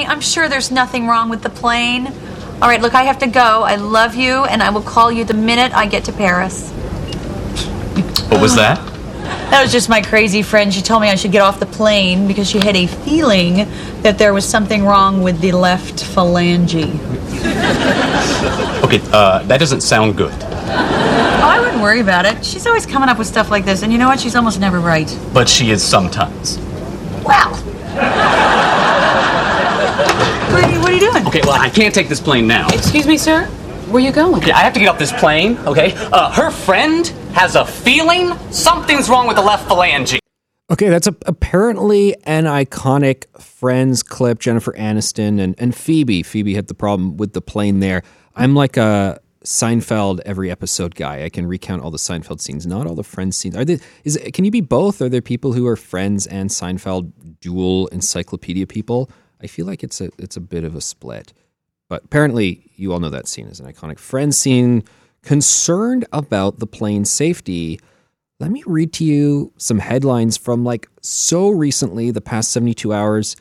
honey, I'm sure there's nothing wrong with the plane. All right, look, I have to go. I love you, and I will call you the minute I get to Paris. What was that? That was just my crazy friend. She told me I should get off the plane because she had a feeling that there was something wrong with the left phalange. Okay, uh, that doesn't sound good. Oh, I wouldn't worry about it. She's always coming up with stuff like this, and you know what? She's almost never right. But she is sometimes. Well. What, are you, what are you doing? Okay, well, I can't take this plane now. Excuse me, sir? Where are you going? Okay, I have to get off this plane, okay? Uh, her friend has a feeling something's wrong with the left phalange. Okay, that's a, apparently an iconic Friends clip. Jennifer Aniston and, and Phoebe. Phoebe had the problem with the plane there. I'm like a Seinfeld every episode guy. I can recount all the Seinfeld scenes, not all the Friends scenes. Are there? Is it, can you be both? Are there people who are Friends and Seinfeld dual encyclopedia people? I feel like it's a it's a bit of a split. But apparently, you all know that scene is an iconic Friends scene. Concerned about the plane's safety, let me read to you some headlines from like so recently, the past 72 hours.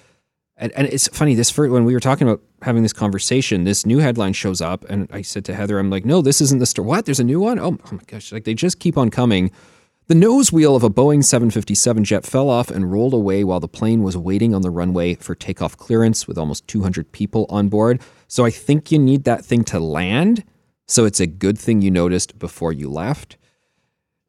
And, and it's funny, this first, when we were talking about having this conversation, this new headline shows up. And I said to Heather, I'm like, no, this isn't the story. What? There's a new one? Oh, oh my gosh. Like they just keep on coming. The nose wheel of a Boeing 757 jet fell off and rolled away while the plane was waiting on the runway for takeoff clearance with almost 200 people on board. So I think you need that thing to land. So it's a good thing you noticed before you left.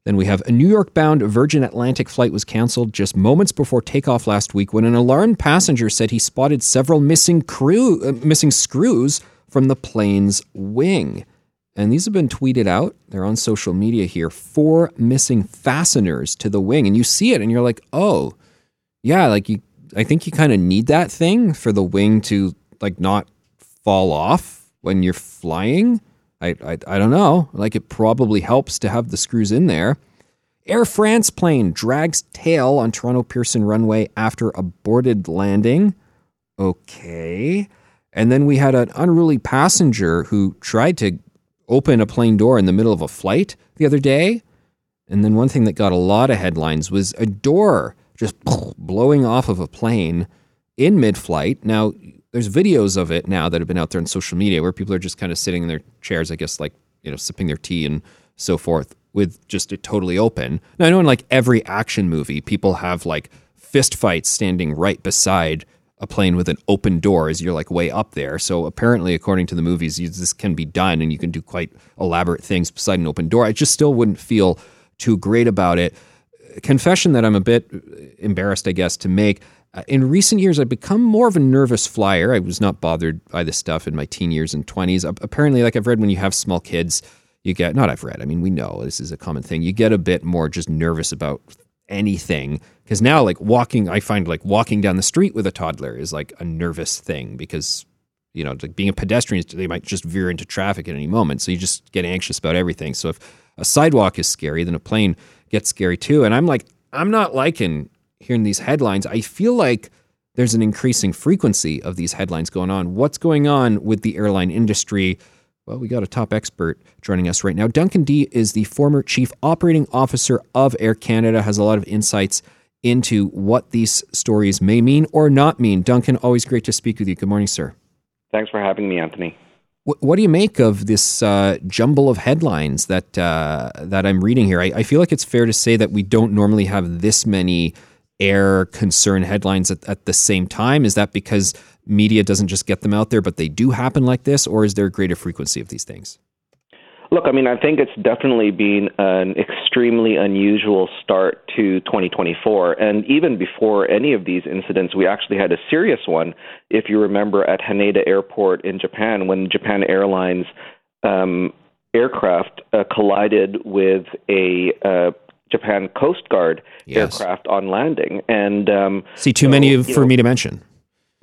Then we have a New York bound Virgin Atlantic flight was canceled just moments before takeoff last week when an alarmed passenger said he spotted several missing crew uh, missing screws from the plane's wing. And these have been tweeted out. They're on social media here. Four missing fasteners to the wing. And you see it and you're like, "Oh, yeah, like you I think you kind of need that thing for the wing to like not fall off when you're flying." I, I, I don't know. Like it probably helps to have the screws in there. Air France plane drags tail on Toronto Pearson runway after aborted landing. Okay. And then we had an unruly passenger who tried to open a plane door in the middle of a flight the other day. And then one thing that got a lot of headlines was a door just blowing off of a plane in mid flight. Now, there's videos of it now that have been out there on social media where people are just kind of sitting in their chairs, I guess, like, you know, sipping their tea and so forth with just it totally open. Now, I know in like every action movie, people have like fist fights standing right beside a plane with an open door as you're like way up there. So apparently, according to the movies, you, this can be done and you can do quite elaborate things beside an open door. I just still wouldn't feel too great about it. Confession that I'm a bit embarrassed, I guess, to make. Uh, in recent years, I've become more of a nervous flyer. I was not bothered by this stuff in my teen years and 20s. Uh, apparently, like I've read, when you have small kids, you get, not I've read, I mean, we know this is a common thing. You get a bit more just nervous about anything. Because now, like walking, I find like walking down the street with a toddler is like a nervous thing because, you know, like being a pedestrian, they might just veer into traffic at any moment. So you just get anxious about everything. So if a sidewalk is scary, then a plane gets scary too. And I'm like, I'm not liking hearing these headlines, I feel like there's an increasing frequency of these headlines going on. What's going on with the airline industry? Well, we got a top expert joining us right now. Duncan Dee is the former chief operating officer of Air Canada, has a lot of insights into what these stories may mean or not mean. Duncan, always great to speak with you. Good morning, sir. Thanks for having me, Anthony. What, what do you make of this uh, jumble of headlines that uh, that I'm reading here? I, I feel like it's fair to say that we don't normally have this many air concern headlines at, at the same time? Is that because media doesn't just get them out there, but they do happen like this, or is there a greater frequency of these things? Look, I mean, I think it's definitely been an extremely unusual start to 2024. And even before any of these incidents, we actually had a serious one, if you remember, at Haneda Airport in Japan when Japan Airlines um, aircraft uh, collided with a uh, Japan Coast Guard yes. aircraft on landing. And um, see, too so, many for know, me to mention.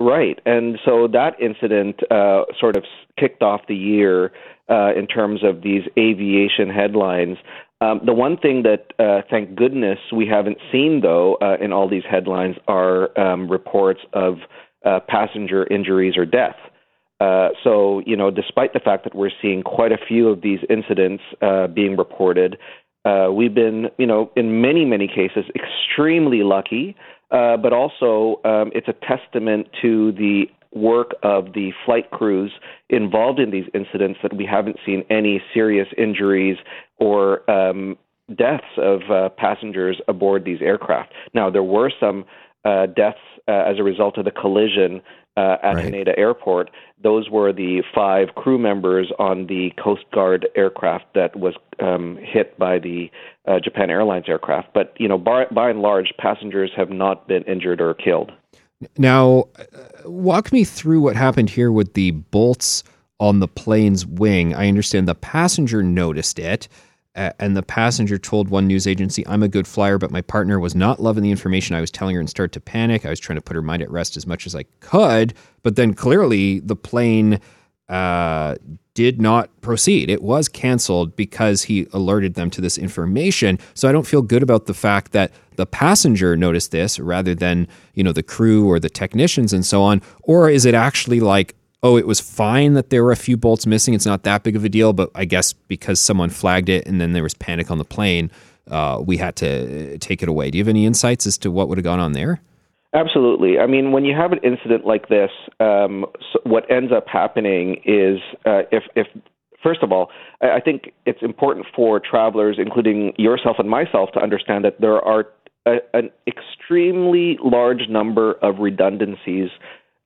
Right, and so that incident uh, sort of kicked off the year uh, in terms of these aviation headlines. Um, the one thing that, uh, thank goodness, we haven't seen though uh, in all these headlines are um, reports of uh, passenger injuries or death. Uh, so, you know, despite the fact that we're seeing quite a few of these incidents being reported, uh, we've been, you know, in many, many cases, extremely lucky, uh, but also um, it's a testament to the work of the flight crews involved in these incidents that we haven't seen any serious injuries or um, deaths of uh, passengers aboard these aircraft. Now, there were some uh, deaths uh, as a result of the collision uh, at right. Haneda Airport. Those were the five crew members on the Coast Guard aircraft that was um, hit by the uh, Japan Airlines aircraft. But you know, by, by and large, passengers have not been injured or killed. Now, uh, walk me through what happened here with the bolts on the plane's wing. I understand the passenger noticed it and the passenger told one news agency, I'm a good flyer, but my partner was not loving the information I was telling her and started to panic. I was trying to put her mind at rest as much as I could, but then clearly the plane uh, did not proceed. It was canceled because he alerted them to this information. So I don't feel good about the fact that the passenger noticed this rather than, you know, the crew or the technicians and so on. Or is it actually like oh, it was fine that there were a few bolts missing. It's not that big of a deal, but I guess because someone flagged it and then there was panic on the plane, uh, we had to take it away. Do you have any insights as to what would have gone on there? Absolutely. I mean, when you have an incident like this, um, so what ends up happening is uh, if, if first of all, I think it's important for travelers, including yourself and myself, to understand that there are a, an extremely large number of redundancies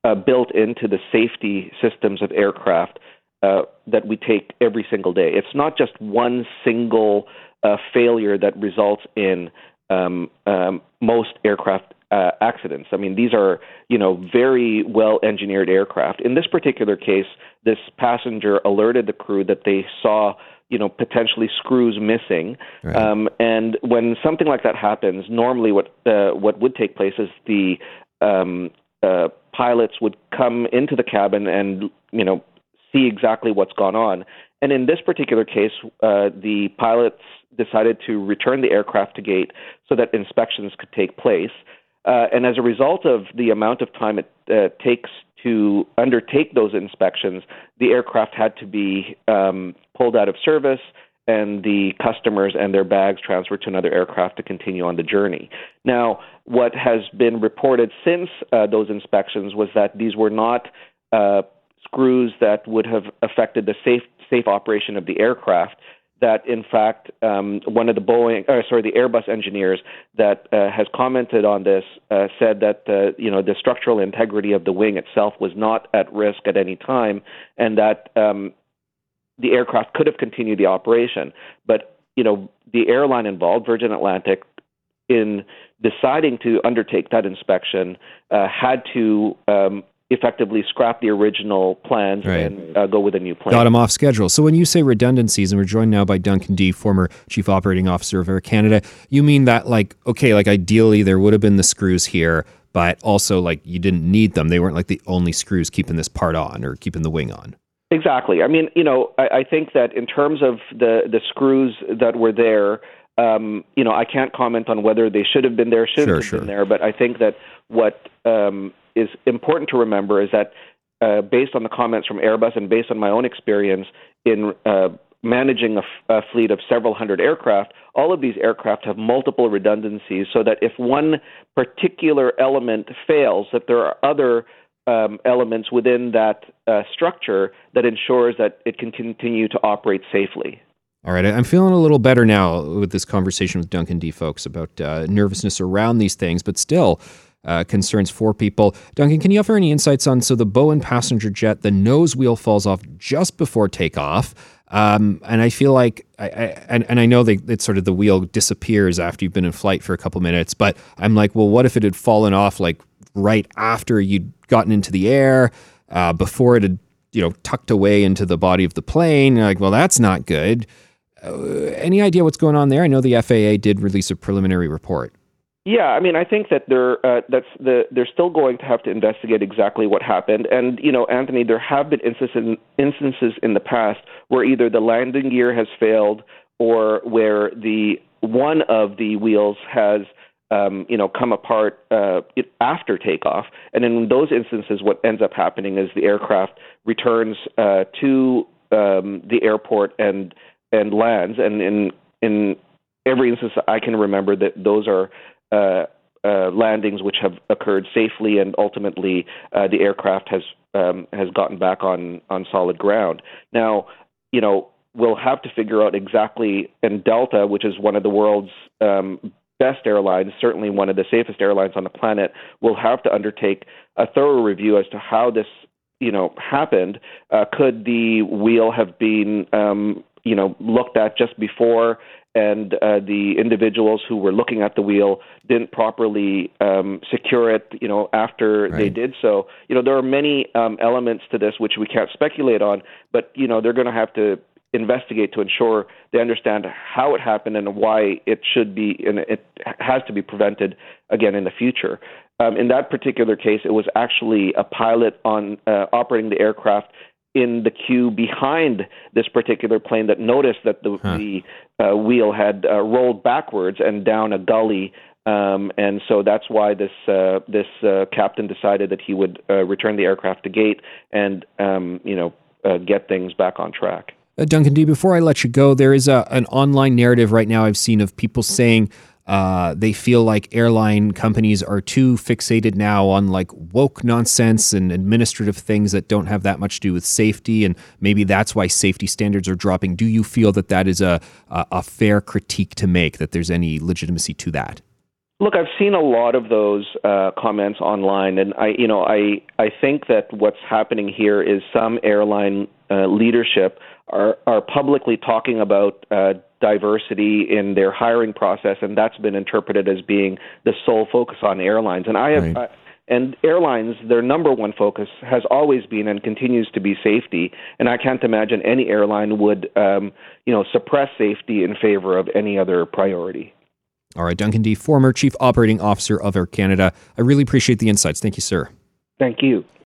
uh, built into the safety systems of aircraft uh, that we take every single day. It's not just one single uh, failure that results in um, um, most aircraft uh, accidents. I mean, these are you know very well engineered aircraft. In this particular case, this passenger alerted the crew that they saw you know potentially screws missing. Right. Um, and when something like that happens, normally what uh, what would take place is the um, uh, pilots would come into the cabin and you know see exactly what's gone on. And in this particular case, uh, the pilots decided to return the aircraft to gate so that inspections could take place. Uh, and as a result of the amount of time it uh, takes to undertake those inspections, the aircraft had to be um, pulled out of service and the customers and their bags transferred to another aircraft to continue on the journey. Now, what has been reported since uh, those inspections was that these were not uh, screws that would have affected the safe safe operation of the aircraft. That in fact, um, one of the Boeing, uh, sorry, the Airbus engineers that uh, has commented on this uh, said that uh, you know the structural integrity of the wing itself was not at risk at any time, and that um, the aircraft could have continued the operation. But you know, the airline involved, Virgin Atlantic, in deciding to undertake that inspection, uh, had to um, effectively scrap the original plans right. and uh, go with a new plan. Got them off schedule. So when you say redundancies, and we're joined now by Duncan Dee, former chief operating officer of Air Canada, you mean that like okay, like ideally there would have been the screws here, but also like you didn't need them. They weren't like the only screws keeping this part on or keeping the wing on. Exactly. I mean, you know, I, I think that in terms of the the screws that were there, um, you know, I can't comment on whether they should have been there, should sure, have sure. been there. But I think that what um, is important to remember is that, uh, based on the comments from Airbus and based on my own experience in uh, managing a, f- a fleet of several hundred aircraft, all of these aircraft have multiple redundancies, so that if one particular element fails, that there are other um, elements within that uh, structure that ensures that it can continue to operate safely. All right, I'm feeling a little better now with this conversation with Duncan Dee. folks, about uh, nervousness around these things, but still uh, concerns for people. Duncan, can you offer any insights on so the Boeing passenger jet, the nose wheel falls off just before takeoff, um, and I feel like, I, I, and, and I know that it's sort of the wheel disappears after you've been in flight for a couple minutes, but I'm like, well, what if it had fallen off like right after you'd gotten into the air, uh, before it had you know tucked away into the body of the plane. You're like, well, that's not good. Uh, any idea what's going on there? I know the FAA did release a preliminary report. Yeah, I mean, I think that they're uh, that's the they're still going to have to investigate exactly what happened. And you know, Anthony, there have been instances instances in the past where either the landing gear has failed or where the one of the wheels has um, you know, come apart uh, after takeoff. And in those instances, what ends up happening is the aircraft returns uh, to um, the airport and and lands. And in in every instance I can remember that those are uh, uh, landings which have occurred safely, and ultimately uh, the aircraft has um, has gotten back on on solid ground. Now, you know, we'll have to figure out exactly, and Delta, which is one of the world's um, best airlines, certainly one of the safest airlines on the planet, will have to undertake a thorough review as to how this, you know, happened. Uh, could the wheel have been, um, you know, looked at just before and uh, the individuals who were looking at the wheel didn't properly um, secure it, you know, after right. they did so. You know, there are many um, elements to this which we can't speculate on, but you know, they're going to have to investigate to ensure they understand how it happened and why it should be and it has to be prevented again in the future. Um, in that particular case, it was actually a pilot on uh, operating the aircraft in the queue behind this particular plane that noticed that the, huh. the uh, wheel had uh, rolled backwards and down a gully. Um, and so that's why this uh, this uh, captain decided that he would uh, return the aircraft to gate and um, you know uh, get things back on track. Duncan Dee. Before I let you go, there is a, an online narrative right now I've seen of people saying uh, they feel like airline companies are too fixated now on like woke nonsense and administrative things that don't have that much to do with safety, and maybe that's why safety standards are dropping. Do you feel that that is a a, a fair critique to make? That there's any legitimacy to that? Look, I've seen a lot of those uh, comments online, and I, you know, I I think that what's happening here is some airline uh, leadership are are publicly talking about uh, diversity in their hiring process, and that's been interpreted as being the sole focus on airlines. And I have. Right. and airlines, their number one focus has always been and continues to be safety. And I can't imagine any airline would, um, you know, suppress safety in favor of any other priority. All right, Duncan Dee., former Chief Operating Officer of Air Canada. I really appreciate the insights. Thank you, sir. Thank you.